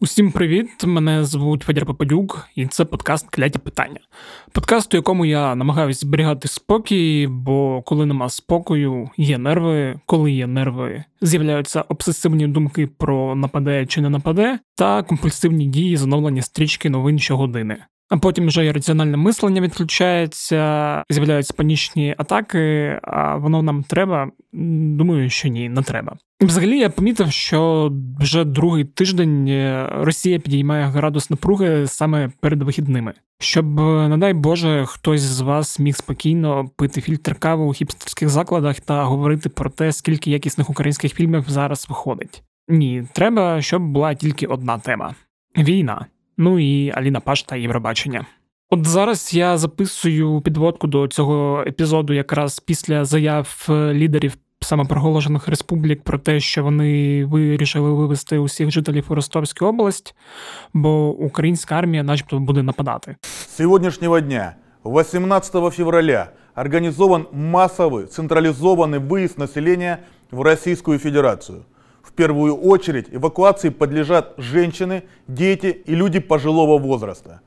Усім привіт! Мене звуть Федір Попадюк, і це подкаст Кляті питання. Подкаст, у якому я намагаюся зберігати спокій, бо коли нема спокою, є нерви, коли є нерви, з'являються обсесивні думки про нападе чи не нападе, та компульсивні дії з оновлення стрічки новин щогодини. А потім вже і раціональне мислення відключається, з'являються панічні атаки, а воно нам треба. Думаю, що ні, не треба. Взагалі я помітив, що вже другий тиждень Росія підіймає градус напруги саме перед вихідними, щоб, не дай Боже, хтось з вас міг спокійно пити фільтр кави у хіпстерських закладах та говорити про те, скільки якісних українських фільмів зараз виходить. Ні, треба, щоб була тільки одна тема війна. Ну і Аліна Паш та Євробачення. От зараз я записую підводку до цього епізоду якраз після заяв лідерів самопроголошених республік про те, що вони вирішили вивести усіх жителів у Ростовську область, бо українська армія, начебто, буде нападати. З сьогоднішнього дня, 18 февраля, організован масовий централізований виїзд населення в Російську Федерацію. В первую очередь эвакуации подлежат женщины, дети и люди пожилого возраста.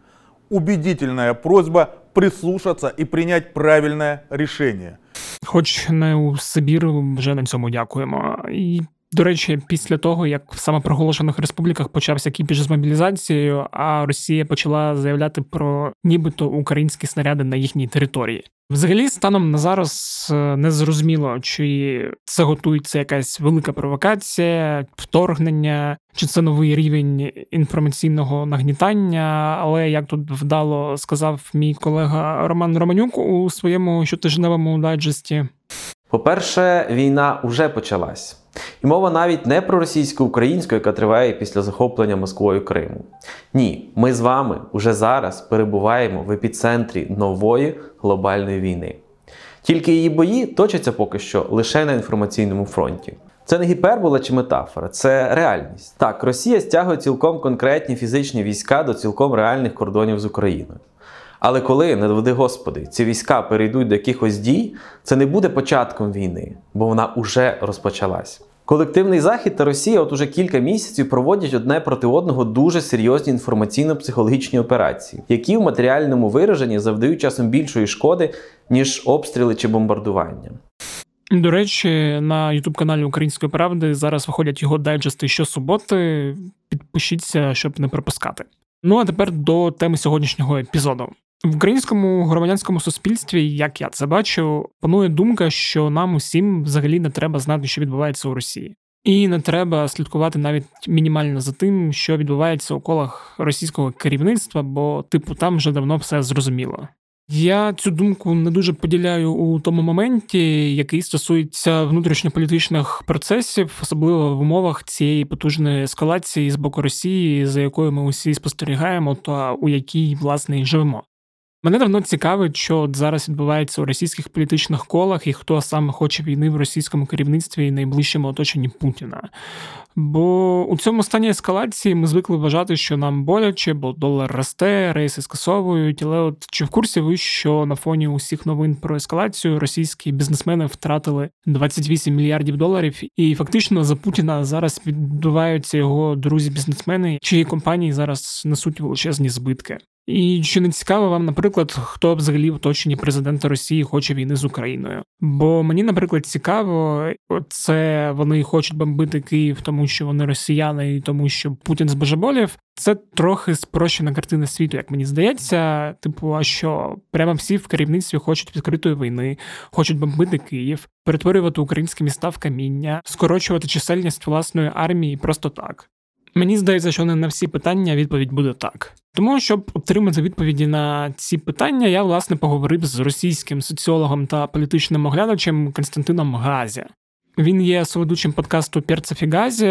Убедительная просьба прислушаться и принять правильное решение. Хоч не у Сибір, вже на цьому дякуємо. І до речі, після того, як в самопроголошених республіках почався кіпіш з мобілізацією, а Росія почала заявляти про нібито українські снаряди на їхній території. Взагалі, станом на зараз е, не зрозуміло, чи це готується якась велика провокація, вторгнення, чи це новий рівень інформаційного нагнітання. Але як тут вдало сказав мій колега Роман Романюк у своєму щотижневому дайджесті. По-перше, війна вже почалась. І мова навіть не про російсько-українську, яка триває після захоплення Москвою Криму. Ні, ми з вами уже зараз перебуваємо в епіцентрі нової глобальної війни. Тільки її бої точаться поки що лише на інформаційному фронті. Це не гіпербола чи метафора, це реальність. Так, Росія стягує цілком конкретні фізичні війська до цілком реальних кордонів з Україною. Але коли, не доведи Господи, ці війська перейдуть до якихось дій, це не буде початком війни, бо вона уже розпочалась. Колективний захід та Росія от уже кілька місяців проводять одне проти одного дуже серйозні інформаційно-психологічні операції, які в матеріальному вираженні завдають часом більшої шкоди, ніж обстріли чи бомбардування. До речі, на ютуб каналі Української правди зараз виходять його дайджести щосуботи. Підпишіться, щоб не пропускати. Ну а тепер до теми сьогоднішнього епізоду. В українському громадянському суспільстві, як я це бачу, панує думка, що нам усім взагалі не треба знати, що відбувається у Росії, і не треба слідкувати навіть мінімально за тим, що відбувається у колах російського керівництва, бо, типу, там вже давно все зрозуміло. Я цю думку не дуже поділяю у тому моменті, який стосується внутрішньополітичних процесів, особливо в умовах цієї потужної ескалації з боку Росії, за якою ми усі спостерігаємо, та у якій власне і живемо. Мене давно цікавить, що от зараз відбувається у російських політичних колах і хто саме хоче війни в російському керівництві і найближчому оточенні Путіна. Бо у цьому стані ескалації ми звикли вважати, що нам боляче, бо долар росте, рейси скасовують. Але от чи в курсі ви, що на фоні усіх новин про ескалацію російські бізнесмени втратили 28 мільярдів доларів, і фактично за Путіна зараз відбуваються його друзі-бізнесмени, чиї компанії зараз несуть величезні збитки. І чи не цікаво вам, наприклад, хто взагалі в оточенні президента Росії хоче війни з Україною? Бо мені, наприклад, цікаво, це вони хочуть бомбити Київ, тому що вони росіяни, і тому що Путін збожеболів. Це трохи спрощена картина світу, як мені здається. Типу, а що прямо всі в керівництві хочуть відкритої війни, хочуть бомбити Київ, перетворювати українські міста в каміння, скорочувати чисельність власної армії просто так. Мені здається, що не на всі питання відповідь буде так. Тому, щоб отримати відповіді на ці питання, я власне поговорив з російським соціологом та політичним оглядачем Константином Газі. Він є соведучим подкасту Перцев і Газі,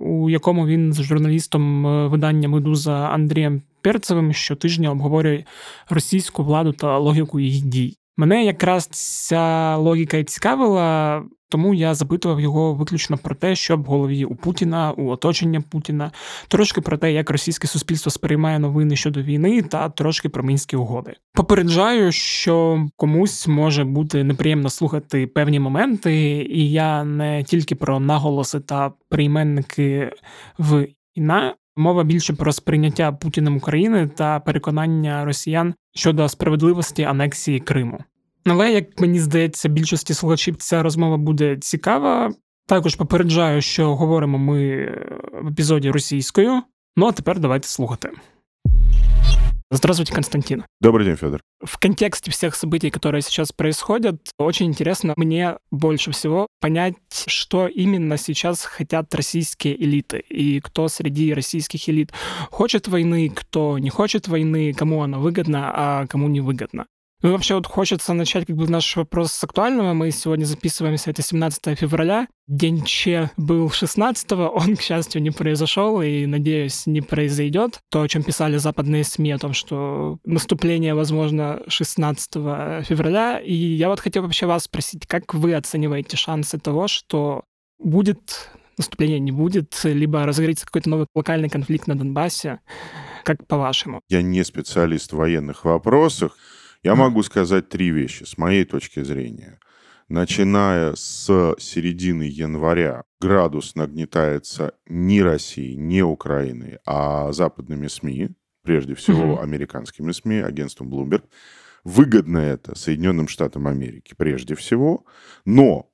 у якому він з журналістом е, видання Медуза Андрієм Перцевим щотижня обговорює російську владу та логіку її дій. Мене якраз ця логіка і цікавила, тому я запитував його виключно про те, що в голові у Путіна, у оточення Путіна, трошки про те, як російське суспільство сприймає новини щодо війни, та трошки про мінські угоди. Попереджаю, що комусь може бути неприємно слухати певні моменти, і я не тільки про наголоси та прийменники в іна Мова більше про сприйняття Путіним України та переконання росіян щодо справедливості анексії Криму. Але як мені здається, більшості слухачів ця розмова буде цікава. Також попереджаю, що говоримо ми в епізоді російською. Ну а тепер давайте слухати. Здравствуйте, Константин. Добрый день, Федор. В контексте всех событий, которые сейчас происходят, очень интересно мне больше всего понять, что именно сейчас хотят российские элиты и кто среди российских элит хочет войны, кто не хочет войны, кому она выгодна, а кому не выгодна. Ну, вообще вот хочется начать как бы наш вопрос с актуального. Мы сегодня записываемся, это 17 февраля. День Че был 16 он, к счастью, не произошел и, надеюсь, не произойдет. То, о чем писали западные СМИ, о том, что наступление возможно 16 февраля. И я вот хотел вообще вас спросить, как вы оцениваете шансы того, что будет наступление, не будет, либо разгорится какой-то новый локальный конфликт на Донбассе? Как по-вашему? Я не специалист в военных вопросах, я могу сказать три вещи с моей точки зрения. Начиная с середины января градус нагнетается не Россией, не Украиной, а западными СМИ, прежде всего американскими СМИ, агентством Bloomberg. Выгодно это Соединенным Штатам Америки прежде всего, но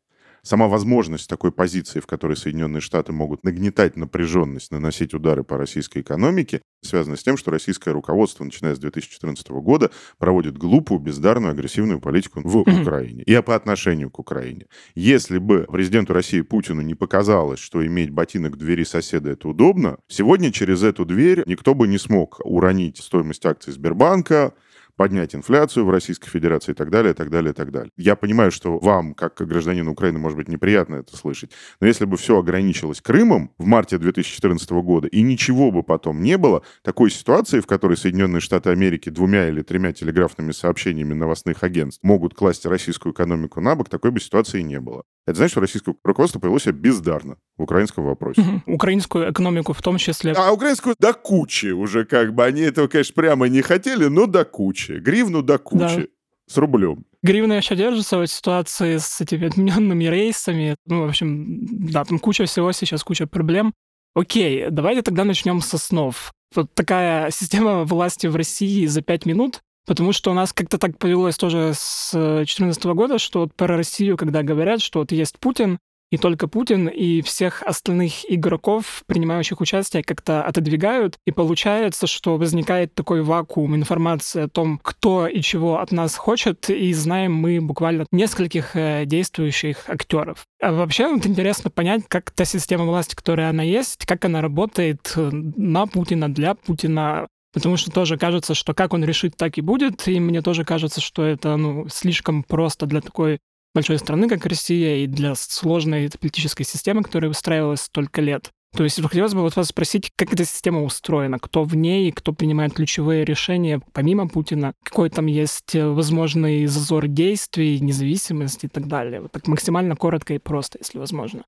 сама возможность такой позиции, в которой Соединенные Штаты могут нагнетать напряженность, наносить удары по российской экономике, связана с тем, что российское руководство, начиная с 2014 года, проводит глупую, бездарную, агрессивную политику в Украине и по отношению к Украине. Если бы президенту России Путину не показалось, что иметь ботинок в двери соседа это удобно, сегодня через эту дверь никто бы не смог уронить стоимость акций Сбербанка, поднять инфляцию в Российской Федерации и так далее, и так далее, и так далее. Я понимаю, что вам, как гражданину Украины, может быть неприятно это слышать, но если бы все ограничилось Крымом в марте 2014 года и ничего бы потом не было, такой ситуации, в которой Соединенные Штаты Америки двумя или тремя телеграфными сообщениями новостных агентств могут класть российскую экономику на бок, такой бы ситуации не было. Это значит, что российское руководство повело себя бездарно в украинском вопросе. Угу. Украинскую экономику в том числе. А украинскую до кучи уже как бы. Они этого, конечно, прямо не хотели, но до кучи. Гривну до кучи. Да. С рублем. Гривна еще держится в ситуации с этими отмененными рейсами. Ну, в общем, да, там куча всего сейчас, куча проблем. Окей, давайте тогда начнем со снов. Вот такая система власти в России за пять минут Потому что у нас как-то так повелось тоже с 2014 года, что вот про Россию, когда говорят, что вот есть Путин, и только Путин, и всех остальных игроков, принимающих участие, как-то отодвигают, и получается, что возникает такой вакуум информации о том, кто и чего от нас хочет, и знаем мы буквально нескольких э, действующих актеров. А вообще вот интересно понять, как та система власти, которая она есть, как она работает э, на Путина, для Путина, потому что тоже кажется, что как он решит, так и будет, и мне тоже кажется, что это ну, слишком просто для такой большой страны, как Россия, и для сложной политической системы, которая выстраивалась столько лет. То есть хотелось бы вот вас спросить, как эта система устроена, кто в ней, кто принимает ключевые решения помимо Путина, какой там есть возможный зазор действий, независимость и так далее. Вот так максимально коротко и просто, если возможно.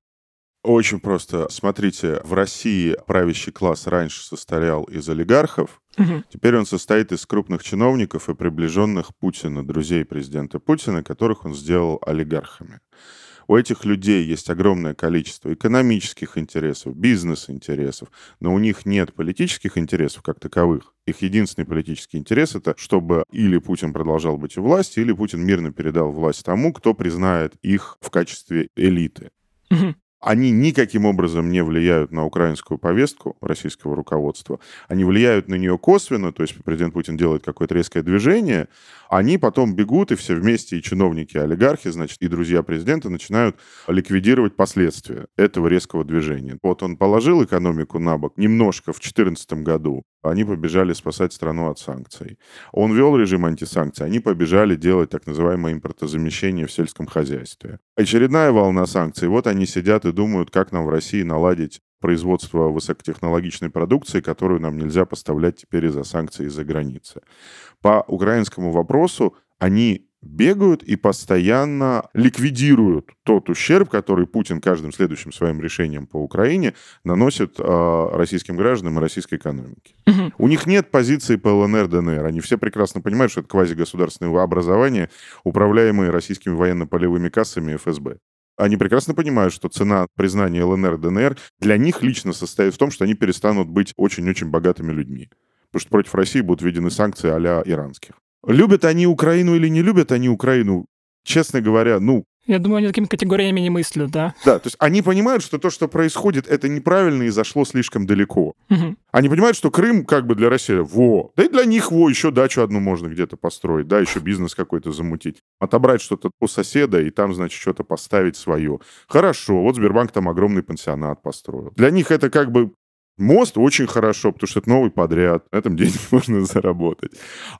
Очень просто. Смотрите, в России правящий класс раньше состоял из олигархов, угу. теперь он состоит из крупных чиновников и приближенных Путина, друзей президента Путина, которых он сделал олигархами. У этих людей есть огромное количество экономических интересов, бизнес-интересов, но у них нет политических интересов как таковых. Их единственный политический интерес это, чтобы или Путин продолжал быть у власти, или Путин мирно передал власть тому, кто признает их в качестве элиты. Угу. Они никаким образом не влияют на украинскую повестку российского руководства. Они влияют на нее косвенно, то есть президент Путин делает какое-то резкое движение, они потом бегут, и все вместе, и чиновники, и олигархи, значит, и друзья президента начинают ликвидировать последствия этого резкого движения. Вот он положил экономику на бок немножко в 2014 году, они побежали спасать страну от санкций. Он вел режим антисанкций, они побежали делать так называемое импортозамещение в сельском хозяйстве. Очередная волна санкций. Вот они сидят и думают, как нам в России наладить производство высокотехнологичной продукции, которую нам нельзя поставлять теперь из-за санкций из-за границы. По украинскому вопросу они бегают и постоянно ликвидируют тот ущерб, который Путин каждым следующим своим решением по Украине наносит э, российским гражданам и российской экономике. Угу. У них нет позиции по ЛНР, ДНР. Они все прекрасно понимают, что это квазигосударственные образования, управляемые российскими военно-полевыми кассами ФСБ. Они прекрасно понимают, что цена признания ЛНР, ДНР для них лично состоит в том, что они перестанут быть очень-очень богатыми людьми. Потому что против России будут введены санкции а иранских. Любят они Украину или не любят они Украину, честно говоря, ну, я думаю, они такими категориями не мыслят, да? Да, то есть они понимают, что то, что происходит, это неправильно и зашло слишком далеко. Угу. Они понимают, что Крым как бы для России, во, да и для них, во, еще дачу одну можно где-то построить, да, еще бизнес какой-то замутить. Отобрать что-то у соседа и там, значит, что-то поставить свое. Хорошо, вот Сбербанк там огромный пансионат построил. Для них это как бы Мост очень хорошо, потому что это новый подряд, на этом денег можно заработать.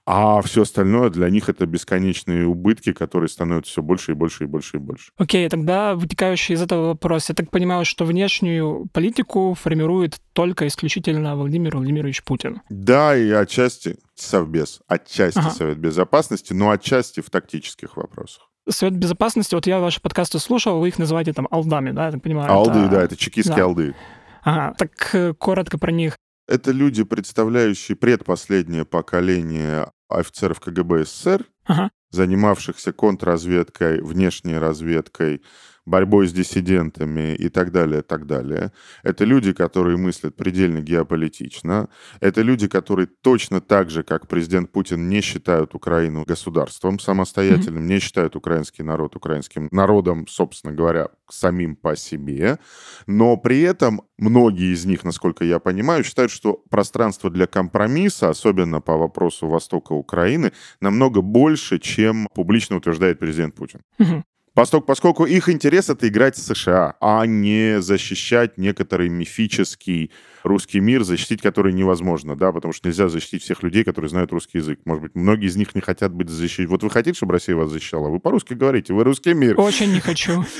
А все остальное для них это бесконечные убытки, которые становятся все больше и больше и больше и больше. Окей, okay, тогда вытекающий из этого вопрос. Я так понимаю, что внешнюю политику формирует только исключительно Владимир Владимирович Путин. Да, и отчасти Совбез, отчасти ага. Совет Безопасности, но отчасти в тактических вопросах. Совет Безопасности, вот я ваши подкасты слушал, вы их называете там алдами, да, я так понимаю? Алды, это... да, это чекистские да. алды. Ага, так э, коротко про них. Это люди, представляющие предпоследнее поколение офицеров КГБ СССР, ага. занимавшихся контрразведкой, внешней разведкой, борьбой с диссидентами и так далее, так далее. Это люди, которые мыслят предельно геополитично. Это люди, которые точно так же, как президент Путин, не считают Украину государством самостоятельным, mm-hmm. не считают украинский народ украинским народом, собственно говоря, самим по себе. Но при этом многие из них, насколько я понимаю, считают, что пространство для компромисса, особенно по вопросу Востока Украины, намного больше, чем публично утверждает президент Путин. Mm-hmm. Поскольку, их интерес это играть в США, а не защищать некоторый мифический русский мир, защитить который невозможно, да, потому что нельзя защитить всех людей, которые знают русский язык. Может быть, многие из них не хотят быть защищены. Вот вы хотите, чтобы Россия вас защищала? Вы по-русски говорите, вы русский мир. Очень не хочу.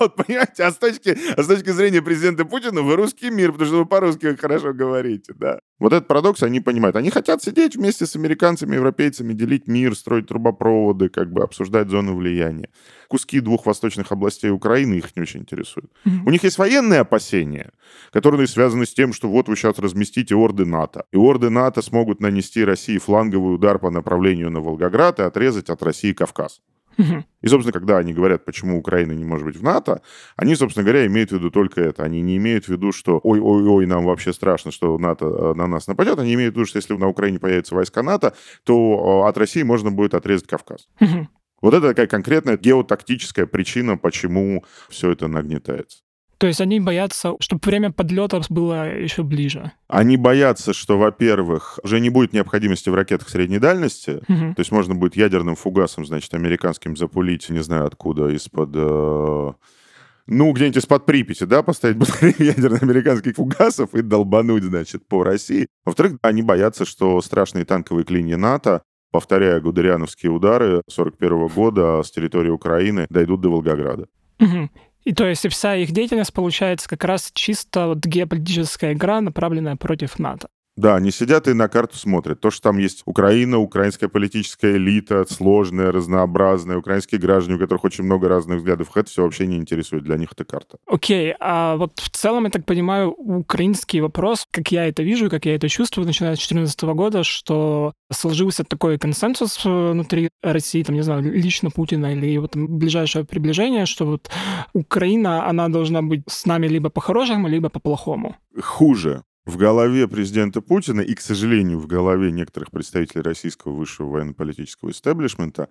Вот, понимаете, а с точки, а с точки зрения президента Путина вы русский мир, потому что вы по-русски хорошо говорите, да. Вот этот парадокс они понимают. Они хотят сидеть вместе с американцами, европейцами, делить мир, строить трубопроводы, как бы обсуждать зону влияния. Куски двух восточных областей Украины их не очень интересуют. Mm-hmm. У них есть военные опасения, которые связаны с тем, что вот вы сейчас разместите орды НАТО. И орды НАТО смогут нанести России фланговый удар по направлению на Волгоград и отрезать от России Кавказ. И, собственно, когда они говорят, почему Украина не может быть в НАТО, они, собственно говоря, имеют в виду только это. Они не имеют в виду, что ой-ой-ой, нам вообще страшно, что НАТО э, на нас нападет. Они имеют в виду, что если на Украине появятся войска НАТО, то э, от России можно будет отрезать Кавказ. Вот это такая конкретная геотактическая причина, почему все это нагнетается. То есть они боятся, чтобы время подлета было еще ближе. Они боятся, что, во-первых, уже не будет необходимости в ракетах средней дальности, угу. то есть можно будет ядерным фугасом, значит, американским запулить, не знаю откуда, из-под... Э ну, где-нибудь из-под Припяти, да, поставить батарею ядерных американских фугасов и долбануть, значит, по России. Во-вторых, они боятся, что страшные танковые клинья НАТО, повторяя гудериановские удары 41 года с территории Украины, дойдут до Волгограда. Угу. И то есть вся их деятельность получается как раз чисто вот геополитическая игра, направленная против НАТО. Да, они сидят и на карту смотрят. То, что там есть Украина, украинская политическая элита, сложная, разнообразная, украинские граждане, у которых очень много разных взглядов, это все вообще не интересует. Для них это карта. Окей, okay, а вот в целом, я так понимаю, украинский вопрос, как я это вижу, как я это чувствую, начиная с 2014 года, что сложился такой консенсус внутри России, там, не знаю, лично Путина или его там ближайшее приближение, что вот Украина, она должна быть с нами либо по-хорошему, либо по-плохому. Хуже в голове президента Путина и, к сожалению, в голове некоторых представителей российского высшего военно-политического истеблишмента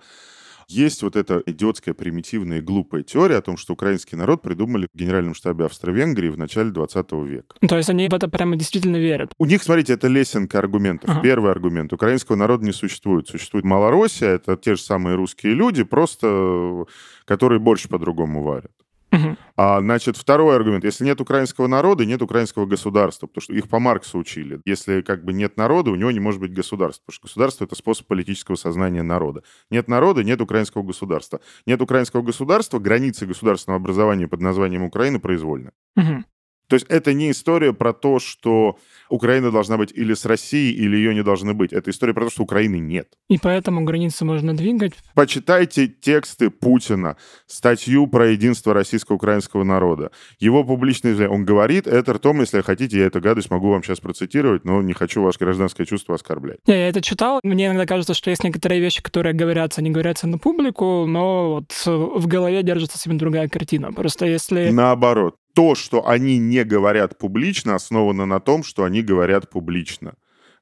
есть вот эта идиотская, примитивная и глупая теория о том, что украинский народ придумали в Генеральном штабе Австро-Венгрии в начале 20 века. То есть они в это прямо действительно верят? У них, смотрите, это лесенка аргументов. Ага. Первый аргумент. Украинского народа не существует. Существует Малороссия, это те же самые русские люди, просто которые больше по-другому варят. Угу. А, значит, второй аргумент. Если нет украинского народа, нет украинского государства, потому что их по Марксу учили. Если как бы нет народа, у него не может быть государства, потому что государство — это способ политического сознания народа. Нет народа, нет украинского государства. Нет украинского государства, границы государственного образования под названием Украины произвольны. Угу. То есть это не история про то, что Украина должна быть или с Россией, или ее не должны быть. Это история про то, что Украины нет. И поэтому границы можно двигать. Почитайте тексты Путина, статью про единство российско-украинского народа. Его заявление. Он говорит это ртом, если хотите, я эту гадость могу вам сейчас процитировать, но не хочу ваше гражданское чувство оскорблять. Не, я это читал. Мне иногда кажется, что есть некоторые вещи, которые говорятся, не говорятся на публику, но вот в голове держится себе другая картина. Просто если... Наоборот то, что они не говорят публично, основано на том, что они говорят публично.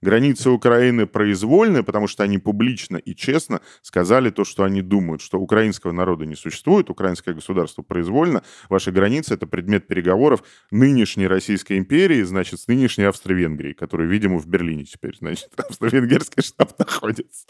Границы Украины произвольны, потому что они публично и честно сказали то, что они думают, что украинского народа не существует, украинское государство произвольно, ваши границы — это предмет переговоров нынешней Российской империи, значит, с нынешней Австро-Венгрией, которая, видимо, в Берлине теперь, значит, австро-венгерский штаб находится.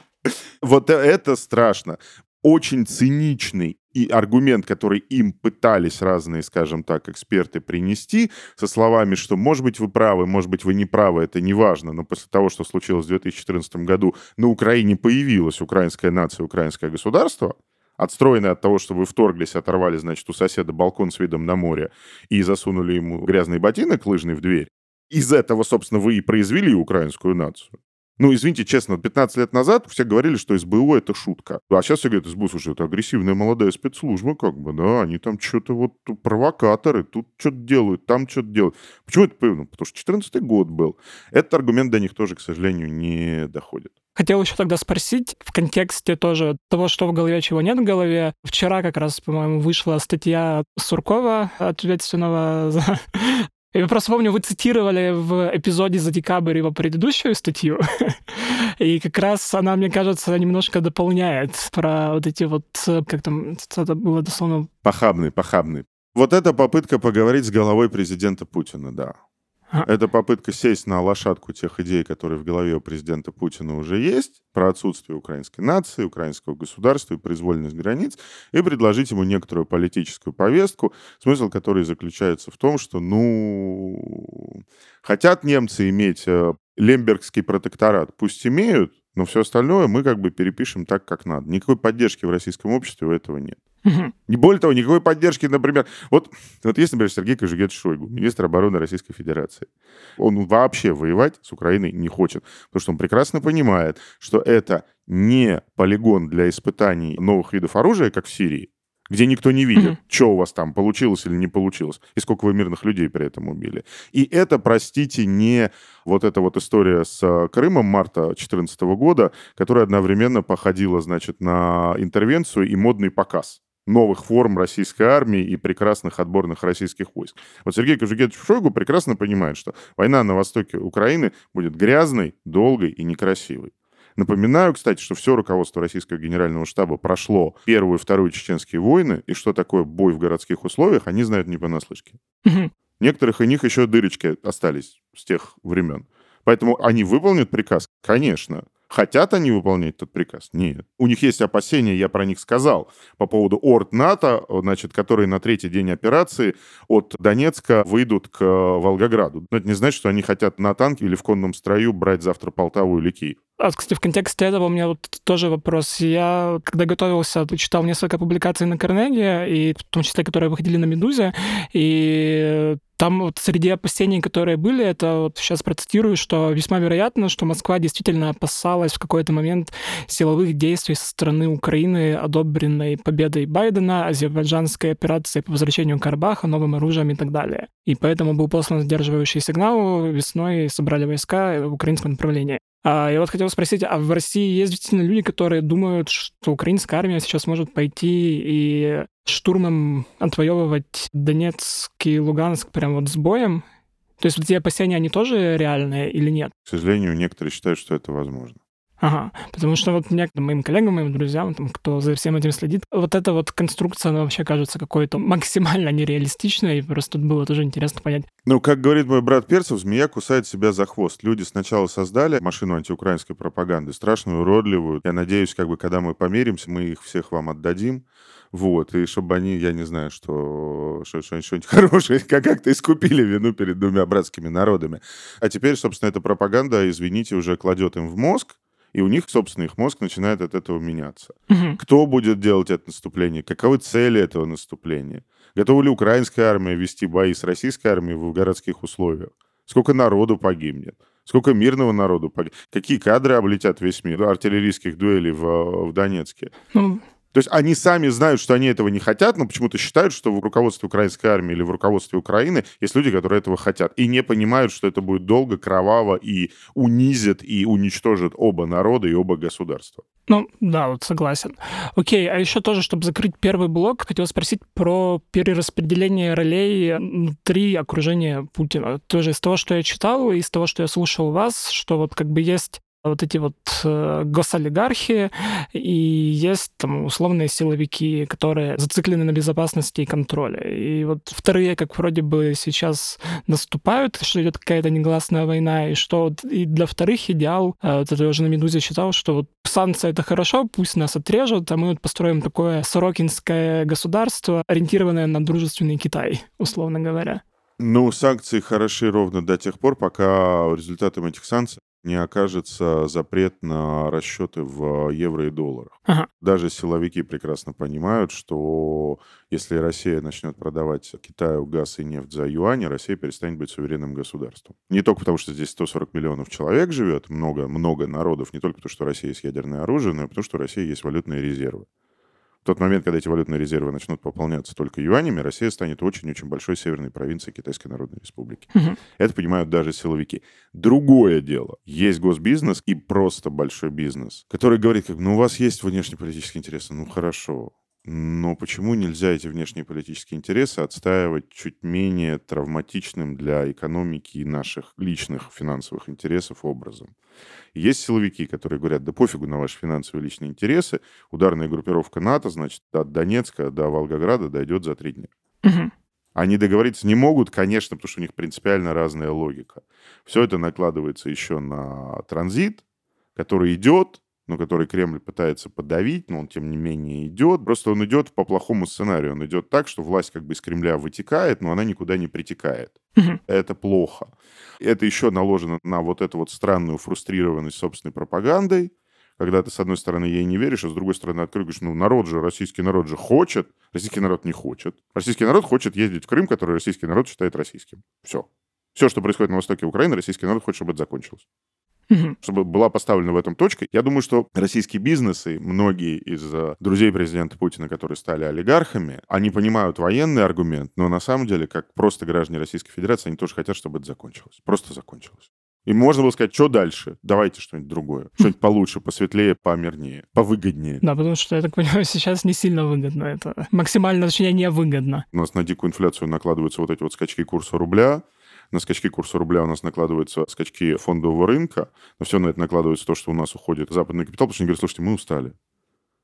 Вот это страшно очень циничный и аргумент, который им пытались разные, скажем так, эксперты принести, со словами, что, может быть, вы правы, может быть, вы не правы, это не важно, но после того, что случилось в 2014 году, на Украине появилась украинская нация, украинское государство, отстроенное от того, что вы вторглись, оторвали, значит, у соседа балкон с видом на море и засунули ему грязный ботинок лыжный в дверь. Из этого, собственно, вы и произвели украинскую нацию. Ну, извините, честно, 15 лет назад все говорили, что СБУ — это шутка. А сейчас все говорят, СБУ, слушай, это агрессивная молодая спецслужба, как бы, да, они там что-то вот провокаторы, тут что-то делают, там что-то делают. Почему это? Ну, потому что 14 год был. Этот аргумент до них тоже, к сожалению, не доходит. Хотел еще тогда спросить в контексте тоже того, что в голове, чего нет в голове. Вчера как раз, по-моему, вышла статья Суркова, ответственного за я просто помню, вы цитировали в эпизоде за декабрь его предыдущую статью, и как раз она, мне кажется, немножко дополняет про вот эти вот, как там, это было дословно... Похабный, похабный. Вот эта попытка поговорить с головой президента Путина, да. Это попытка сесть на лошадку тех идей, которые в голове у президента Путина уже есть, про отсутствие украинской нации, украинского государства и произвольность границ, и предложить ему некоторую политическую повестку, смысл которой заключается в том, что, ну, хотят немцы иметь э, Лембергский протекторат, пусть имеют, но все остальное мы как бы перепишем так, как надо. Никакой поддержки в российском обществе у этого нет. Не более того, никакой поддержки, например... Вот, вот есть, например, Сергей Кожугет Шойгу, министр обороны Российской Федерации. Он вообще воевать с Украиной не хочет, потому что он прекрасно понимает, что это не полигон для испытаний новых видов оружия, как в Сирии, где никто не видит, mm-hmm. что у вас там получилось или не получилось, и сколько вы мирных людей при этом убили. И это, простите, не вот эта вот история с э, Крымом марта 2014 года, которая одновременно походила, значит, на интервенцию и модный показ новых форм российской армии и прекрасных отборных российских войск. Вот Сергей Кожугетович Шойгу прекрасно понимает, что война на востоке Украины будет грязной, долгой и некрасивой. Напоминаю, кстати, что все руководство российского генерального штаба прошло первую и вторую чеченские войны, и что такое бой в городских условиях, они знают не понаслышке. Некоторых из них еще дырочки остались с тех времен. Поэтому они выполнят приказ? Конечно. Хотят они выполнять этот приказ? Нет. У них есть опасения, я про них сказал, по поводу орд НАТО, значит, которые на третий день операции от Донецка выйдут к Волгограду. Но это не значит, что они хотят на танке или в конном строю брать завтра Полтаву или Киев. А, кстати, в контексте этого у меня вот тоже вопрос. Я, когда готовился, читал несколько публикаций на Карнеге, и в том числе, которые выходили на «Медузе», и там вот среди опасений, которые были, это вот сейчас процитирую, что весьма вероятно, что Москва действительно опасалась в какой-то момент силовых действий со стороны Украины, одобренной победой Байдена, азербайджанской операции по возвращению Карабаха, новым оружием и так далее. И поэтому был послан сдерживающий сигнал, весной собрали войска в украинском направлении. А я вот хотел спросить, а в России есть действительно люди, которые думают, что украинская армия сейчас может пойти и штурмом отвоевывать Донецк и Луганск прям вот с боем? То есть вот эти опасения, они тоже реальные или нет? К сожалению, некоторые считают, что это возможно. Ага, потому что вот мне, моим коллегам, моим друзьям, там, кто за всем этим следит, вот эта вот конструкция, она вообще кажется какой-то максимально нереалистичной, и просто тут было тоже интересно понять. Ну, как говорит мой брат Перцев, змея кусает себя за хвост. Люди сначала создали машину антиукраинской пропаганды, страшную, уродливую. Я надеюсь, как бы, когда мы помиримся, мы их всех вам отдадим. Вот, и чтобы они, я не знаю, что, что, что что-нибудь хорошее, как- как-то искупили вину перед двумя братскими народами. А теперь, собственно, эта пропаганда, извините, уже кладет им в мозг, И у них, собственно, их мозг начинает от этого меняться. Мгм. Кто будет делать это наступление? Каковы цели этого наступления? Готова ли украинская армия вести бои с российской армией в городских условиях? Сколько народу погибнет? Сколько мирного народу погибнет? Какие кадры облетят весь мир артиллерийских дуэлей в, в Донецке? Ну, То есть они сами знают, что они этого не хотят, но почему-то считают, что в руководстве украинской армии или в руководстве Украины есть люди, которые этого хотят, и не понимают, что это будет долго, кроваво и унизит и уничтожит оба народа и оба государства. ну, да, вот согласен. Окей, а еще тоже, чтобы закрыть первый блок, хотел спросить про перераспределение ролей внутри окружения Путина. Тоже из того, что я читал, из того, что я слушал вас, что вот как бы есть вот эти вот э, госолигархи, и есть там условные силовики, которые зациклены на безопасности и контроле. И вот вторые, как вроде бы сейчас наступают, что идет какая-то негласная война, и что вот и для вторых идеал, э, вот это уже на «Медузе» читал, что вот санкции — это хорошо, пусть нас отрежут, а мы вот построим такое сорокинское государство, ориентированное на дружественный Китай, условно говоря. Ну, санкции хороши ровно до тех пор, пока результатом этих санкций не окажется запрет на расчеты в евро и долларах. Ага. Даже силовики прекрасно понимают, что если Россия начнет продавать Китаю газ и нефть за юани, Россия перестанет быть суверенным государством. Не только потому, что здесь 140 миллионов человек живет, много-много народов, не только потому, что Россия есть ядерное оружие, но и потому, что у России есть валютные резервы. В тот момент, когда эти валютные резервы начнут пополняться только юанями, Россия станет очень-очень большой северной провинцией Китайской Народной Республики. Мгм. Это понимают даже силовики. Другое дело. Есть госбизнес и просто большой бизнес, который говорит, как, ну, у вас есть внешнеполитические интересы, ну, хорошо. Но почему нельзя эти внешние политические интересы отстаивать чуть менее травматичным для экономики и наших личных финансовых интересов образом? Есть силовики, которые говорят, да пофигу на ваши финансовые личные интересы, ударная группировка НАТО, значит, от Донецка до Волгограда дойдет за три дня. Мгм. Они договориться не могут, конечно, потому что у них принципиально разная логика. Все это накладывается еще на транзит, который идет, но который Кремль пытается подавить, но он, тем не менее, идет. Просто он идет по плохому сценарию. Он идет так, что власть как бы из Кремля вытекает, но она никуда не притекает. Это плохо. Это еще наложено на вот эту вот странную фрустрированность собственной пропагандой, когда ты, с одной стороны, ей не веришь, а с другой стороны, говоришь, ну, народ же, российский народ же хочет, российский народ не хочет. Российский народ хочет ездить в Крым, который российский народ считает российским. Все. Все, что происходит на востоке Украины, российский народ хочет, чтобы это закончилось. Чтобы была поставлена в этом точка. Я думаю, что российские бизнесы, многие из э, друзей президента Путина, которые стали олигархами, они понимают военный аргумент, но на самом деле, как просто граждане Российской Федерации, они тоже хотят, чтобы это закончилось. Просто закончилось. И можно было сказать, что дальше? Давайте что-нибудь другое. Что-нибудь получше, посветлее, помирнее, повыгоднее. Да, потому что, я так понимаю, сейчас не сильно выгодно это. Максимально, точнее, невыгодно. У нас на дикую инфляцию накладываются вот эти вот скачки курса рубля, на скачки курса рубля у нас накладываются скачки фондового рынка, но все на это накладывается то, что у нас уходит западный капитал, потому что они говорят, слушайте, мы устали.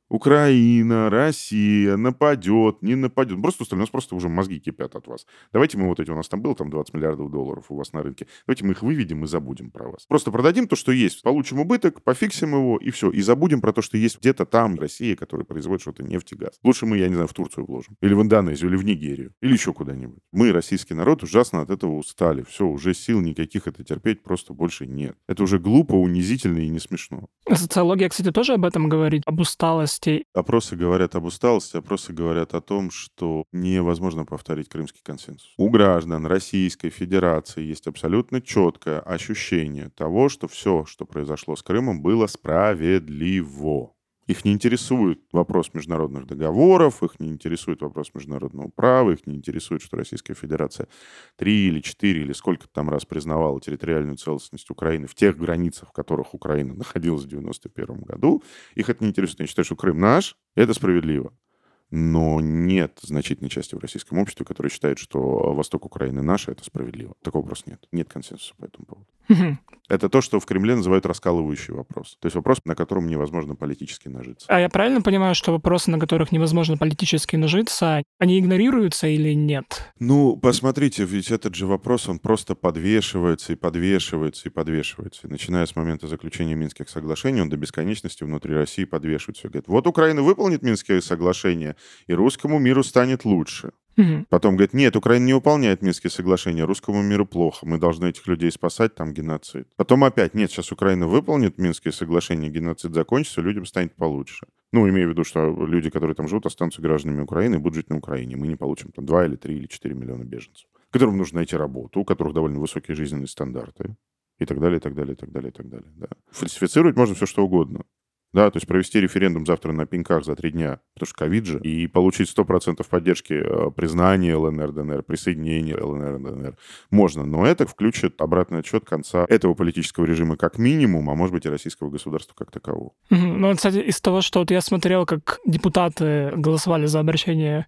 Украина, Россия нападет, не нападет. Просто у нас просто уже мозги кипят от вас. Давайте мы вот эти, у нас там было там 20 миллиардов долларов у вас на рынке, давайте мы их выведем и забудем про вас. Просто продадим то, что есть, получим убыток, пофиксим его и все. И забудем про то, что есть где-то там Россия, которая производит что-то нефть и газ. Лучше мы, я не знаю, в Турцию вложим. Или в Индонезию, или в Нигерию. Или еще куда-нибудь. Мы, российский народ, ужасно от этого устали. Все, уже сил никаких это терпеть просто больше нет. Это уже глупо, унизительно и не смешно. Социология, кстати, тоже об этом говорит, об усталости. Опросы говорят об усталости, опросы говорят о том, что невозможно повторить крымский консенсус. У граждан Российской Федерации есть абсолютно четкое ощущение того, что все, что произошло с Крымом, было справедливо. Их не интересует вопрос международных договоров, их не интересует вопрос международного права, их не интересует, что Российская Федерация три или четыре или сколько там раз признавала территориальную целостность Украины в тех границах, в которых Украина находилась в 91 году. Их это не интересует. Они считают, что Крым наш, это справедливо. Но нет значительной части в российском обществе, которая считает, что восток Украины наш, это справедливо. Такого просто нет. Нет консенсуса по этому поводу. Это то, что в Кремле называют раскалывающий вопрос. То есть вопрос, на котором невозможно политически нажиться. А я правильно понимаю, что вопросы, на которых невозможно политически нажиться, они игнорируются или нет? Ну, посмотрите, ведь этот же вопрос, он просто подвешивается и подвешивается и подвешивается. И начиная с момента заключения Минских соглашений, он до бесконечности внутри России подвешивается. Говорит, вот Украина выполнит Минские соглашения, и русскому миру станет лучше. Угу. Потом говорит, нет, Украина не выполняет Минские соглашения, русскому миру плохо, мы должны этих людей спасать, там геноцид. Потом опять, нет, сейчас Украина выполнит Минские соглашения, геноцид закончится, людям станет получше. Ну, имею в виду, что люди, которые там живут, останутся гражданами Украины и будут жить на Украине. Мы не получим там 2 или 3 или 4 миллиона беженцев, которым нужно найти работу, у которых довольно высокие жизненные стандарты и так далее, и так далее, и так далее, и так далее. Да. Фальсифицировать можно все, что угодно. Да, то есть провести референдум завтра на пеньках за три дня, потому что ковид же, и получить 100% поддержки э, признания ЛНР, ДНР, присоединения ЛНР, ДНР можно, но это включит обратный отчет конца этого политического режима как минимум, а может быть и российского государства как такового. Ну, кстати, из того, что вот я смотрел, как депутаты голосовали за обращение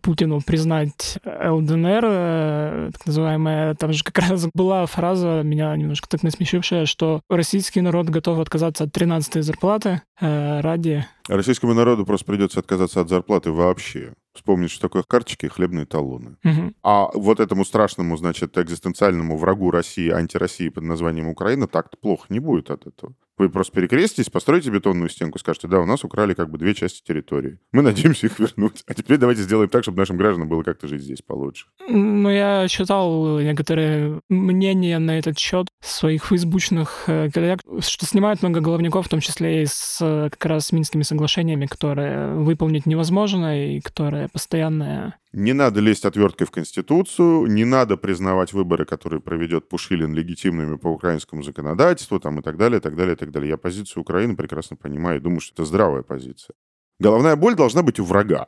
Путину признать ЛДНР, э, так называемая, там же как раз была фраза, меня немножко так насмешившая, что российский народ готов отказаться от 13-й зарплаты, Э, ради... Российскому народу просто придется отказаться от зарплаты вообще. Вспомнить, что такое карточки и хлебные талоны. Угу. А вот этому страшному, значит, экзистенциальному врагу России, антироссии под названием Украина, так-то плохо не будет от этого. Вы просто перекреститесь, построите бетонную стенку, скажете, да, у нас украли как бы две части территории. Мы надеемся их вернуть. А теперь давайте сделаем так, чтобы нашим гражданам было как-то жить здесь получше. Ну, я читал некоторые мнения на этот счет своих фейсбучных э, коллег, что снимают много головников, в том числе и с э, как раз Минскими соглашениями, которые выполнить невозможно и которые постоянно не надо лезть отверткой в Конституцию, не надо признавать выборы, которые проведет Пушилин, легитимными по украинскому законодательству, там, и так далее, и так далее, и так далее. Я позицию Украины прекрасно понимаю и думаю, что это здравая позиция. Головная боль должна быть у врага.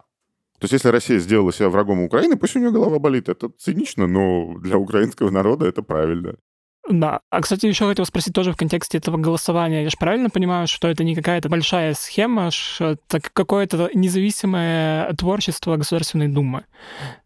То есть, если Россия сделала себя врагом Украины, пусть у нее голова болит. Это цинично, но для украинского народа это правильно. Да. А, кстати, еще хотел спросить тоже в контексте этого голосования. Я же правильно понимаю, что это не какая-то большая схема, что это какое-то независимое творчество Государственной Думы?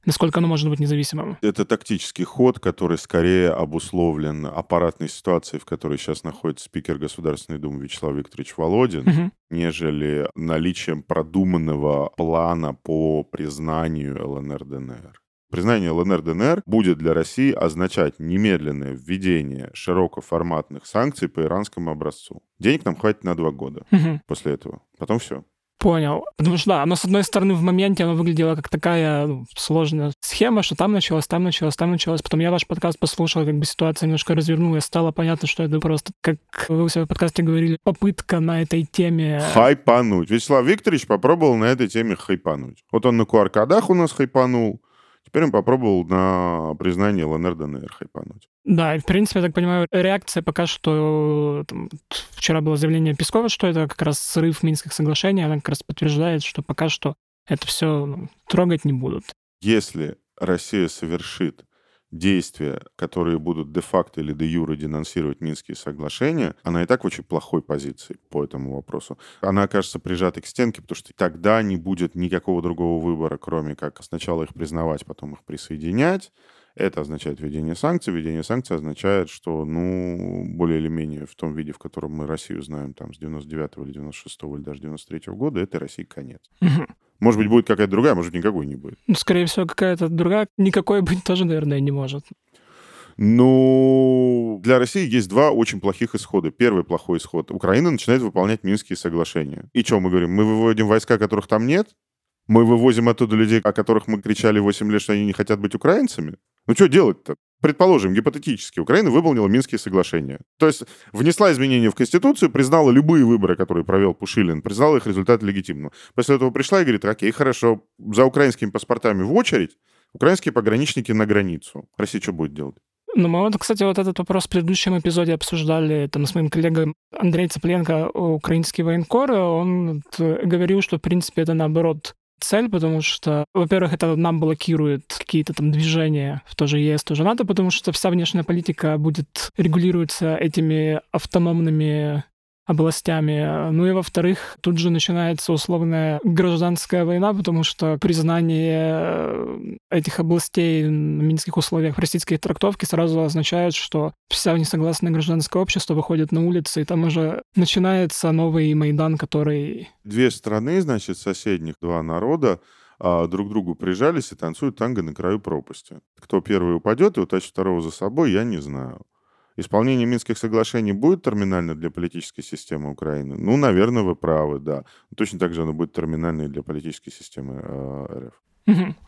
Насколько оно может быть независимым? Это тактический ход, который скорее обусловлен аппаратной ситуацией, в которой сейчас находится спикер Государственной Думы Вячеслав Викторович Володин, угу. нежели наличием продуманного плана по признанию ЛНР-ДНР. Признание ЛНР-ДНР будет для России означать немедленное введение широкоформатных санкций по иранскому образцу. Денег нам хватит на два года угу. после этого. Потом все. Понял. Потому что, да, оно, с одной стороны, в моменте оно выглядело как такая ну, сложная схема, что там началось, там началось, там началось. Потом я ваш подкаст послушал, как бы ситуация немножко развернулась, стало понятно, что это просто, как вы у себя в подкасте говорили, попытка на этой теме... Хайпануть. Вячеслав Викторович попробовал на этой теме хайпануть. Вот он на QR-кодах у нас хайпанул, Теперь он попробовал на признание ЛНР ДНР хайпануть. Да, и в принципе, я так понимаю, реакция пока что... Там, вчера было заявление Пескова, что это как раз срыв Минских соглашений, она как раз подтверждает, что пока что это все ну, трогать не будут. Если Россия совершит действия, которые будут де-факто или де-юре денонсировать Минские соглашения, она и так в очень плохой позиции по этому вопросу. Она окажется прижатой к стенке, потому что тогда не будет никакого другого выбора, кроме как сначала их признавать, потом их присоединять. Это означает введение санкций. Введение санкций означает, что, ну, более или менее в том виде, в котором мы Россию знаем там с 99 или 96 или даже 93 года, это России конец. Может быть, будет какая-то другая, может, никакой не будет. Ну, скорее всего, какая-то другая. Никакой быть тоже, наверное, не может. Ну, для России есть два очень плохих исхода. Первый плохой исход. Украина начинает выполнять Минские соглашения. И что мы говорим? Мы выводим войска, которых там нет? Мы вывозим оттуда людей, о которых мы кричали 8 лет, что они не хотят быть украинцами? Ну, что делать-то? Предположим, гипотетически, Украина выполнила Минские соглашения. То есть внесла изменения в Конституцию, признала любые выборы, которые провел Пушилин, признала их результат легитимным. После этого пришла и говорит, окей, хорошо, за украинскими паспортами в очередь, украинские пограничники на границу. Россия что будет делать? Ну, мы вот, кстати, вот этот вопрос в предыдущем эпизоде обсуждали там с моим коллегой Андреем Цыпленко, украинский военкор. Он говорил, что, в принципе, это наоборот цель, потому что, во-первых, это нам блокирует какие-то там движения в тоже ЕС, тоже НАТО, потому что вся внешняя политика будет регулируется этими автономными областями. Ну и во-вторых, тут же начинается условная гражданская война, потому что признание э, этих областей в минских условиях в российской трактовке сразу означает, что вся несогласное гражданское общество выходит на улицы, и там уже начинается новый Майдан, который... Две страны, значит, соседних, два народа, а, друг другу прижались и танцуют танго на краю пропасти. Кто первый упадет и утащит второго за собой, я не знаю. Исполнение Минских соглашений будет терминально для политической системы Украины? Ну, наверное, вы правы, да. Точно так же оно будет терминально для политической системы э, РФ.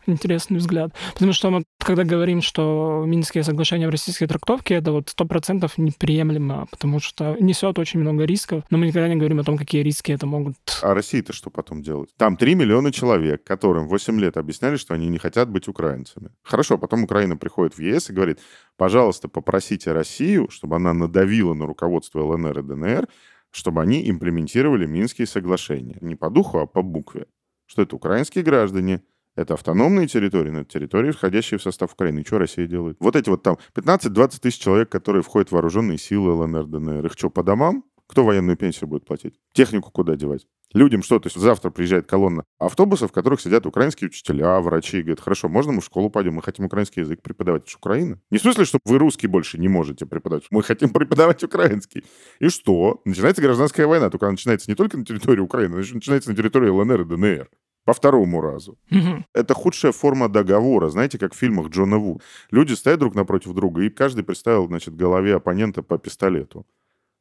Интересный взгляд. Потому что мы, когда говорим, что Минские соглашения в российской трактовке, это вот сто процентов неприемлемо, потому что несет очень много рисков, но мы никогда не говорим о том, какие риски это могут... А Россия-то что потом делать? Там 3 миллиона человек, которым 8 лет объясняли, что они не хотят быть украинцами. Хорошо, потом Украина приходит в ЕС и говорит, пожалуйста, попросите Россию, чтобы она надавила на руководство ЛНР и ДНР, чтобы они имплементировали Минские соглашения. Не по духу, а по букве. Что это украинские граждане, это автономные территории, но это территории, входящие в состав Украины. И что Россия делает? Вот эти вот там 15-20 тысяч человек, которые входят в вооруженные силы ЛНР, ДНР, их что, по домам? Кто военную пенсию будет платить? Технику куда девать? Людям что? То есть завтра приезжает колонна автобусов, в которых сидят украинские учителя, врачи, и говорят, хорошо, можно мы в школу пойдем, мы хотим украинский язык преподавать. Это же Украина. Не в смысле, что вы русский больше не можете преподавать, мы хотим преподавать украинский. И что? Начинается гражданская война, только она начинается не только на территории Украины, она начинается на территории ЛНР и ДНР. По второму разу. Угу. Это худшая форма договора, знаете, как в фильмах Джона Ву. Люди стоят друг напротив друга, и каждый представил, значит, голове оппонента по пистолету.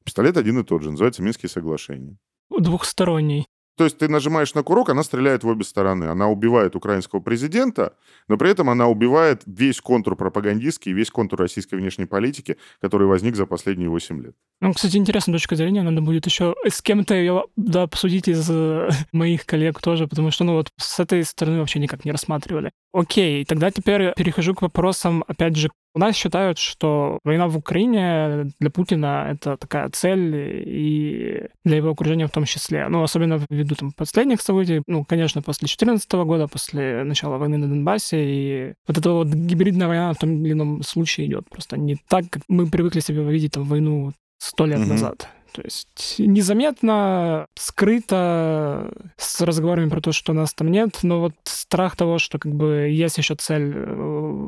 Пистолет один и тот же, называется Минские соглашения. Двухсторонний. То есть ты нажимаешь на курок, она стреляет в обе стороны. Она убивает украинского президента, но при этом она убивает весь контур пропагандистский, весь контур российской внешней политики, который возник за последние 8 лет. Ну, кстати, интересная точка зрения. Надо будет еще с кем-то ее да, обсудить из э, моих коллег тоже, потому что, ну, вот с этой стороны вообще никак не рассматривали. Окей, тогда теперь перехожу к вопросам, опять же, у нас считают, что война в Украине для Путина это такая цель и для его окружения в том числе. Ну, особенно ввиду там, последних событий, ну, конечно, после 2014 года, после начала войны на Донбассе, и вот эта вот гибридная война в том или ином случае идет просто не так, как мы привыкли себе видеть там войну сто лет mm-hmm. назад. То есть незаметно, скрыто, с разговорами про то, что нас там нет, но вот страх того, что как бы есть еще цель э,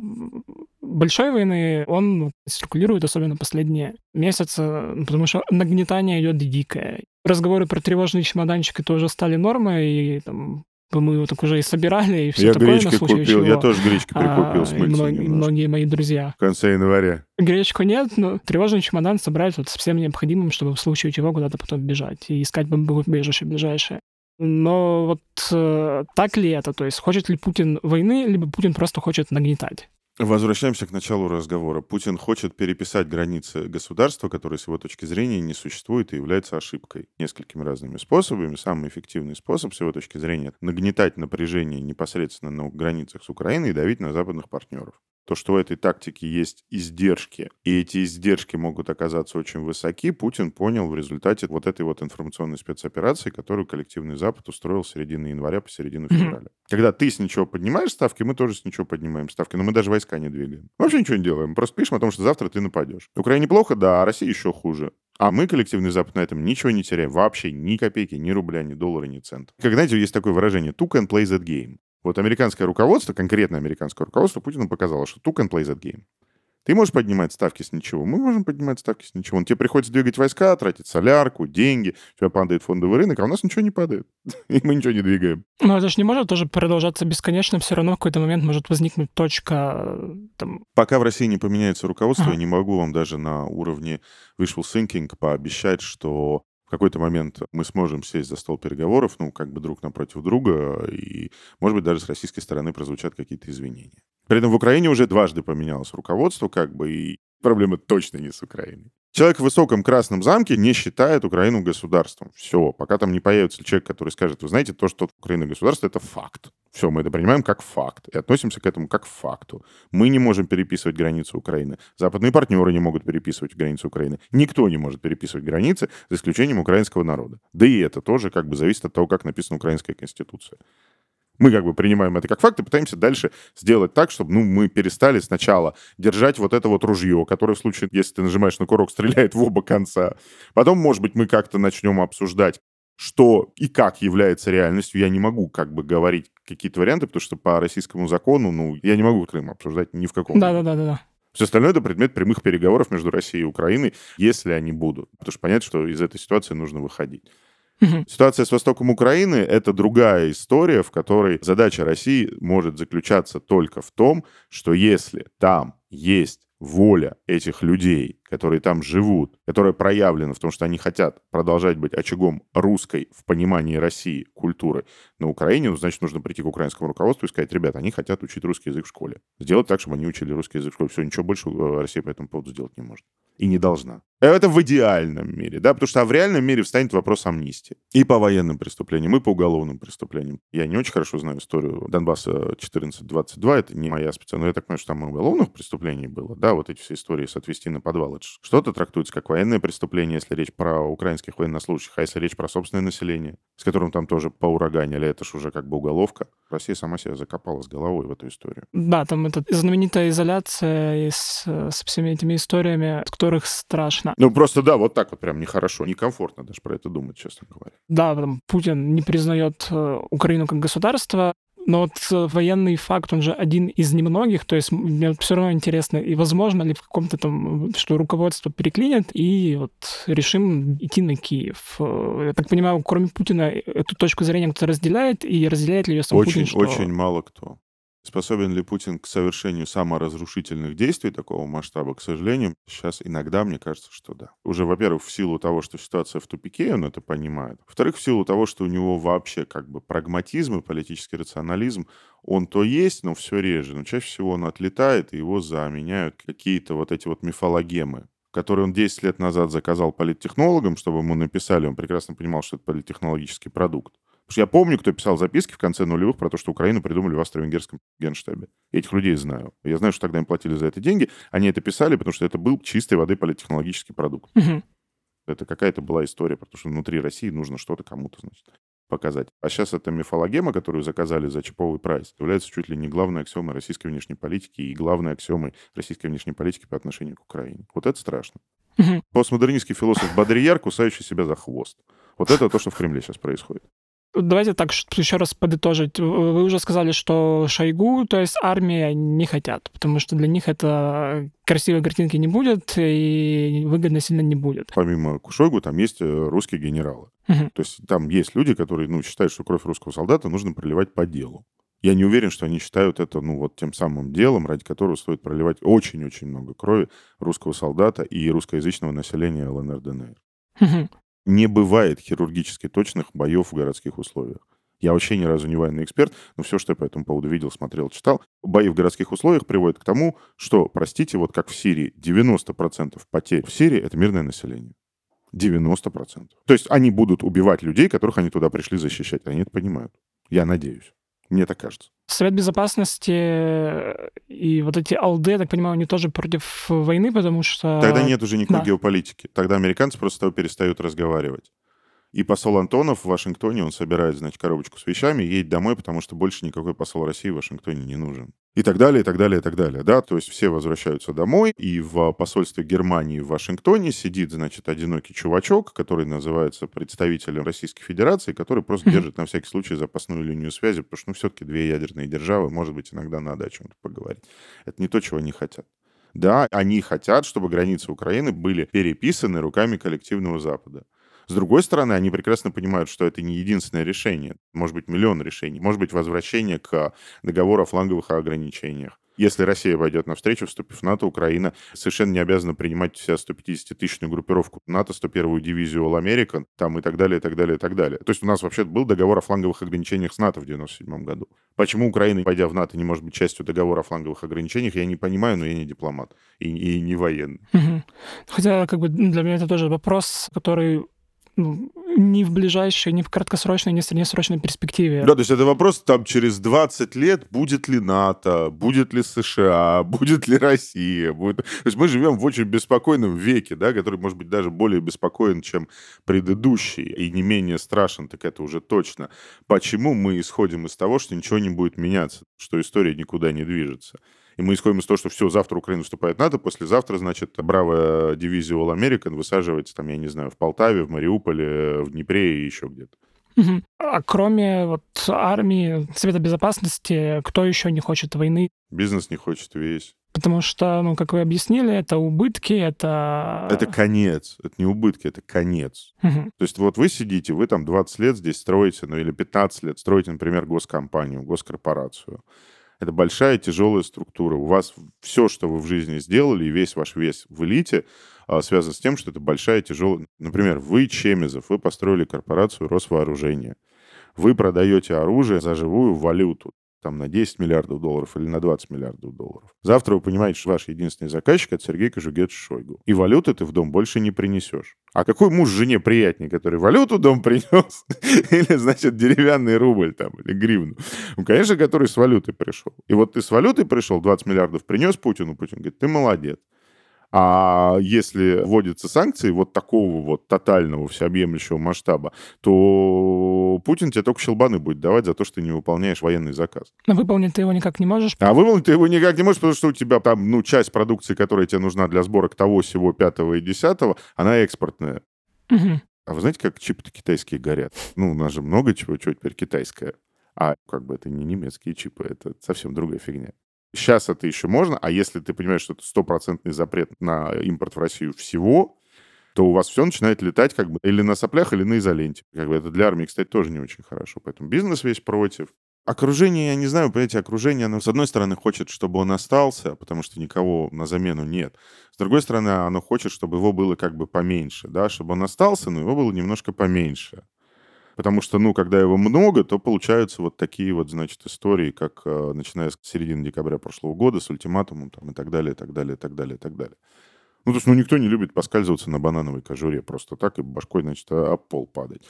большой войны, он циркулирует, особенно последние месяцы, потому что нагнетание идет дикое. Разговоры про тревожный чемоданчик это уже стали нормой, и там мы его так уже и собирали, и все я такое на случай купил, чего. Я тоже гречки прикупил а, с и многие, многие мои друзья. В конце января. Гречку нет, но тревожный чемодан собрать вот с всем необходимым, чтобы в случае чего куда-то потом бежать и искать бомбоубежище ближайшее. Но вот э, так ли это? То есть хочет ли Путин войны, либо Путин просто хочет нагнетать? Возвращаемся к началу разговора. Путин хочет переписать границы государства, которые с его точки зрения не существует и является ошибкой. Несколькими разными способами. Самый эффективный способ с его точки зрения — нагнетать напряжение непосредственно на границах с Украиной и давить на западных партнеров то, что в этой тактике есть издержки, и эти издержки могут оказаться очень высоки, Путин понял в результате вот этой вот информационной спецоперации, которую коллективный Запад устроил с середины января по середину февраля. Когда ты с ничего поднимаешь ставки, мы тоже с ничего поднимаем ставки, но мы даже войска не двигаем. Мы вообще ничего не делаем, мы просто пишем о том, что завтра ты нападешь. Украине плохо, да, а России еще хуже. А мы, коллективный Запад, на этом ничего не теряем. Вообще ни копейки, ни рубля, ни доллара, ни цента. Как, знаете, есть такое выражение «two can play that game». Вот американское руководство, конкретно американское руководство Путину показало, что two can play that game. Ты можешь поднимать ставки с ничего, мы можем поднимать ставки с ничего. Тебе приходится двигать войска, тратить солярку, деньги, у тебя падает фондовый рынок, а у нас ничего не падает. И мы ничего не двигаем. Но это же не может тоже продолжаться бесконечно, все равно в какой-то момент может возникнуть точка там... Пока в России не поменяется руководство, ага. я не могу вам даже на уровне wishful thinking пообещать, что в какой-то момент мы сможем сесть за стол переговоров, ну, как бы друг напротив друга, и, может быть, даже с российской стороны прозвучат какие-то извинения. При этом в Украине уже дважды поменялось руководство, как бы, и проблема точно не с Украиной. Человек в высоком красном замке не считает Украину государством. Все, пока там не появится человек, который скажет, вы знаете, то, что Украина государство, это факт. Все, мы это принимаем как факт и относимся к этому как к факту. Мы не можем переписывать границу Украины. Западные партнеры не могут переписывать границу Украины. Никто не может переписывать границы, за исключением украинского народа. Да и это тоже как бы зависит от того, как написана украинская конституция. Мы как бы принимаем это как факт и пытаемся дальше сделать так, чтобы ну, мы перестали сначала держать вот это вот ружье, которое в случае, если ты нажимаешь на курок, стреляет в оба конца. Потом, может быть, мы как-то начнем обсуждать, что и как является реальностью. Я не могу как бы говорить какие-то варианты, потому что по российскому закону, ну, я не могу Крым обсуждать ни в каком. Да-да-да-да. Все остальное это предмет прямых переговоров между Россией и Украиной, если они будут. Потому что понятно, что из этой ситуации нужно выходить. Ситуация с востоком Украины — это другая история, в которой задача России может заключаться только в том, что если там есть воля этих людей которые там живут, которая проявлена в том, что они хотят продолжать быть очагом русской в понимании России культуры на Украине, ну, значит, нужно прийти к украинскому руководству и сказать, ребята, они хотят учить русский язык в школе. Сделать так, чтобы они учили русский язык в школе. Все, ничего больше э, Россия по этому поводу сделать не может. И не должна. Это в идеальном мире, да, потому что а в реальном мире встанет вопрос амнистии. И по военным преступлениям, и по уголовным преступлениям. Я не очень хорошо знаю историю Донбасса 1422, это не моя специальность, но я так понимаю, что там и уголовных преступлений было, да, вот эти все истории с отвести на подвал. Это что-то трактуется как военное преступление, если речь про украинских военнослужащих, а если речь про собственное население, с которым там тоже поураганили, это ж уже как бы уголовка. Россия сама себя закопала с головой в эту историю. Да, там эта знаменитая изоляция с, с всеми этими историями, от которых страшно. Ну, просто да, вот так вот прям нехорошо, некомфортно даже про это думать, честно говоря. Да, там Путин не признает э, Украину как государство, но вот э, военный факт, он же один из немногих, то есть мне все равно интересно, и возможно ли в каком-то там, что руководство переклинит, и вот решим идти на Киев. Э, я так понимаю, кроме Путина, эту точку зрения кто-то разделяет, и разделяет ли ее сам очень, Путин? Что... Очень мало кто. Способен ли Путин к совершению саморазрушительных действий такого масштаба, к сожалению, сейчас иногда мне кажется, что да. Уже, во-первых, в силу того, что ситуация в тупике, он это понимает. Во-вторых, в силу того, что у него вообще как бы прагматизм и политический рационализм, он то есть, но все реже. Но чаще всего он отлетает, и его заменяют какие-то вот эти вот мифологемы, которые он 10 лет назад заказал политтехнологам, чтобы ему написали. Он прекрасно понимал, что это политтехнологический продукт. Потому что я помню, кто писал записки в конце нулевых про то, что Украину придумали в австро-венгерском генштабе. Я этих людей знаю. Я знаю, что тогда им платили за это деньги. Они это писали, потому что это был чистой воды политтехнологический продукт. Мгм. Это какая-то была история, потому что внутри России нужно что-то кому-то, значит, показать. А сейчас эта мифологема, которую заказали за чиповый прайс, является чуть ли не главной аксиомой российской внешней политики и главной аксиомой российской внешней политики по отношению к Украине. Вот это страшно. Постмодернистский философ Бодрияр, кусающий себя за хвост. Вот это то, что в Кремле сейчас происходит. Давайте так еще раз подытожить. Вы уже сказали, что Шойгу, то есть армия, не хотят, потому что для них это красивой картинки не будет и выгодно сильно не будет. Помимо Кушойгу там есть э, русские генералы. Мгм. То есть там есть люди, которые ну, считают, что кровь русского солдата нужно проливать по делу. Я не уверен, что они считают это, ну, вот тем самым делом, ради которого стоит проливать очень-очень много крови русского солдата и русскоязычного населения ЛНР, ДНР. Не бывает хирургически точных боев в городских условиях. Я вообще ни разу не военный эксперт, но все, что я по этому поводу видел, смотрел, читал, бои в городских условиях приводят к тому, что, простите, вот как в Сирии, 90% потерь в Сирии — это мирное население. 90%. То есть они будут убивать людей, которых они туда пришли защищать. Они это понимают. Я надеюсь. Мне так кажется. Совет Безопасности э, и вот эти алды, я так понимаю, они тоже против войны, потому что... Тогда нет уже никакой да. геополитики. Тогда американцы просто с тобой перестают разговаривать. И посол Антонов в Вашингтоне, он собирает, значит, коробочку с вещами едет домой, потому что больше никакой посол России в Вашингтоне не нужен. И так далее, и так далее, и так далее. Да, то есть все возвращаются домой, и в посольстве Германии в Вашингтоне сидит, значит, одинокий чувачок, который называется представителем Российской Федерации, который просто держит на всякий случай запасную линию связи, потому что, ну, все-таки две ядерные державы, может быть, иногда надо о чем-то поговорить. Это не то, чего они хотят. Да, они хотят, чтобы границы Украины были переписаны руками коллективного Запада. С другой стороны, они прекрасно понимают, что это не единственное решение. Может быть, миллион решений. Может быть, возвращение к договору о фланговых ограничениях. Если Россия пойдет навстречу, вступив в НАТО, Украина совершенно не обязана принимать вся 150-тысячную группировку НАТО, 101-ю дивизию All American, там и так далее, и так далее, и так далее. То есть у нас вообще был договор о фланговых ограничениях с НАТО в 97 году. Почему Украина, пойдя в НАТО, не может быть частью договора о фланговых ограничениях, я не понимаю, но я не дипломат и, и не военный. Хотя, как бы, ну, для меня это тоже вопрос, который ну, не в ближайшей, не в краткосрочной, не в среднесрочной перспективе. Да, то есть это вопрос там через 20 лет, будет ли НАТО, будет ли США, будет ли Россия. Будет... То есть мы живем в очень беспокойном веке, да, который, может быть, даже более беспокоен, чем предыдущий, и не менее страшен, так это уже точно. Почему мы исходим из того, что ничего не будет меняться, что история никуда не движется? И мы исходим из того, что все, завтра Украина вступает в НАТО, послезавтра, значит, бравая дивизия All American высаживается, там, я не знаю, в Полтаве, в Мариуполе, в Днепре и еще где-то. А кроме вот армии, Совета Безопасности, кто еще не хочет войны? Бизнес не хочет весь. Потому что, ну, как вы объяснили, это убытки, это... Это конец. Это не убытки, это конец. Мгм. То есть вот вы сидите, вы там 20 лет здесь строите, ну или 15 лет строите, например, госкомпанию, госкорпорацию. Это большая тяжелая структура. У вас все, что вы в жизни сделали, и весь ваш вес в элите, а, связан с тем, что это большая, тяжелая... Например, вы, Чемезов, вы построили корпорацию Росвооружения. Вы продаете оружие за живую валюту там на 10 миллиардов долларов или на 20 миллиардов долларов. Завтра вы понимаете, что ваш единственный заказчик — это Сергей Кожугетович Шойгу. И валюты ты в дом больше не принесешь. А какой муж жене приятнее, который валюту дом принес? или, значит, деревянный рубль там, или гривну? Ну, конечно, который с валютой пришел. И вот ты с валютой пришел, 20 миллиардов принес Путину, Путин говорит, ты молодец. А если вводятся санкции вот такого вот тотального всеобъемлющего масштаба, то Путин тебе только щелбаны будет давать за то, что ты не выполняешь военный заказ. Но выполнить ты его никак не можешь? А выполнить ты его никак не можешь, потому что у тебя там, ну, часть продукции, которая тебе нужна для сборок того, всего, пятого и десятого, она экспортная. Угу. А вы знаете, как чипы-то китайские горят? Ну, у нас же много чего, чего теперь китайское. А как бы это не немецкие чипы, это совсем другая фигня. Сейчас это еще можно, а если ты понимаешь, что это стопроцентный запрет на импорт в Россию всего, то у вас все начинает летать как бы или на соплях, или на изоленте. Как бы это для армии, кстати, тоже не очень хорошо. Поэтому бизнес весь против. Окружение, я не знаю, понимаете, окружение, оно, с одной стороны, хочет, чтобы он остался, потому что никого на замену нет. С другой стороны, оно хочет, чтобы его было как бы поменьше, да, чтобы он остался, но его было немножко поменьше. Потому что, ну, когда его много, то получаются вот такие вот, значит, истории, как э, начиная с середины декабря прошлого года с ультиматумом там, и так далее, и так далее, и так далее, и так далее. Ну, то есть, ну, никто не любит поскальзываться на банановой кожуре просто так и башкой, значит, об пол падать.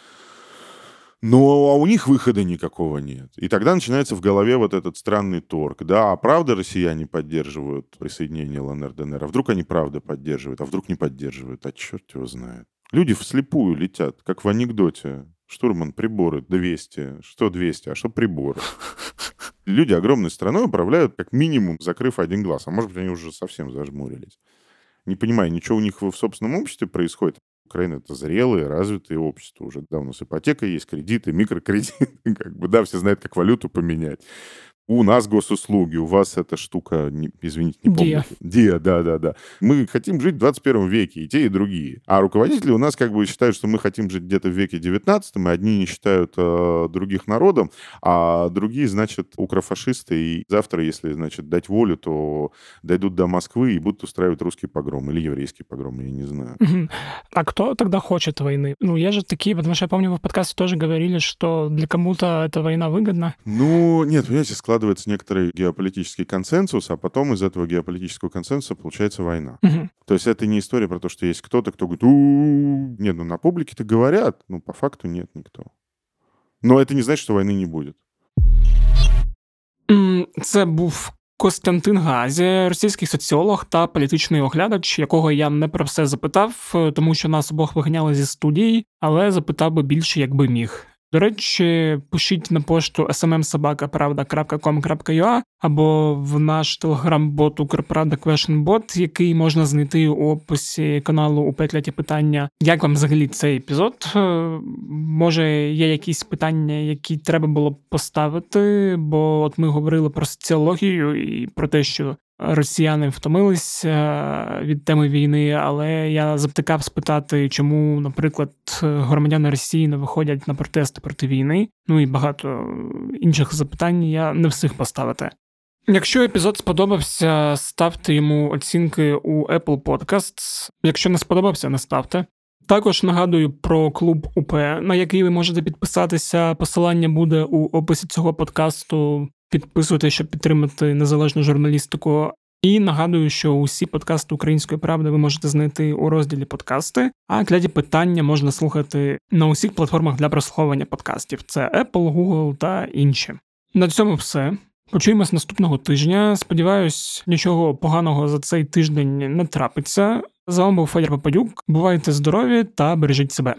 Но а у них выхода никакого нет. И тогда начинается в голове вот этот странный торг. Да, а правда россияне поддерживают присоединение ЛНР, ДНР? А вдруг они правда поддерживают? А вдруг не поддерживают? А черт его знает. Люди вслепую летят, как в анекдоте. Штурман, приборы 200. Что 200? А что приборы? Люди огромной страной управляют как минимум, закрыв один глаз. А может быть, они уже совсем зажмурились. Не понимаю, ничего у них в собственном обществе происходит. Украина это зрелое, развитое общество. Уже давно с ипотекой есть, кредиты, микрокредиты. Как бы, да, все знают, как валюту поменять. У нас госуслуги, у вас эта штука, не, извините, не помню. Диа. Диа, да-да-да. Мы хотим жить в 21 веке, и те, и другие. А руководители у нас как бы считают, что мы хотим жить где-то в веке 19 и одни не считают э, других народом, а другие, значит, укрофашисты, и завтра, если, значит, дать волю, то дойдут до Москвы и будут устраивать русский погром или еврейский погром, я не знаю. А кто тогда хочет войны? Ну, я же такие, потому что я помню, вы в подкасте тоже говорили, что для кому-то эта война выгодна. Ну, нет, понимаете, склад складывается некоторый геополитический консенсус, а потом из этого геополитического консенсуса получается война. Угу. То есть это не история про то, что есть кто-то, кто говорит, у нет, ну на публике-то говорят, но по факту нет никто. Но это не значит, що війни не буде. Це був Костянтин Газі, російський соціолог та політичний оглядач, якого я не про все запитав, тому що нас обох виганяли зі студії, але запитав би більше, якби міг. До речі, пишіть на пошту smmsobaka.pravda.com.ua або в наш телеграм-бот Укрправда QuestionBot, який можна знайти у описі каналу у Петляті питання. Як вам взагалі цей епізод? Е, може, є якісь питання, які треба було поставити? Бо от ми говорили про соціологію і про те, що росіяни втомилися від теми війни, але я завтикав спитати, чому, наприклад, громадяни Росії не виходять на протести проти війни. Ну і багато інших запитань я не встиг поставити. Якщо епізод сподобався, ставте йому оцінки у Apple Podcasts. Якщо не сподобався, не ставте. Також нагадую про клуб УП, на який ви можете підписатися. Посилання буде у описі цього подкасту. Підписуйтесь, щоб підтримати незалежну журналістику. І нагадую, що усі подкасти Української правди ви можете знайти у розділі подкасти, а кляді питання можна слухати на усіх платформах для прослуховування подкастів: це Apple, Google та інші. На цьому все. Почуємось наступного тижня. Сподіваюсь, нічого поганого за цей тиждень не трапиться. З вами був Федір Попадюк. Бувайте здорові та бережіть себе.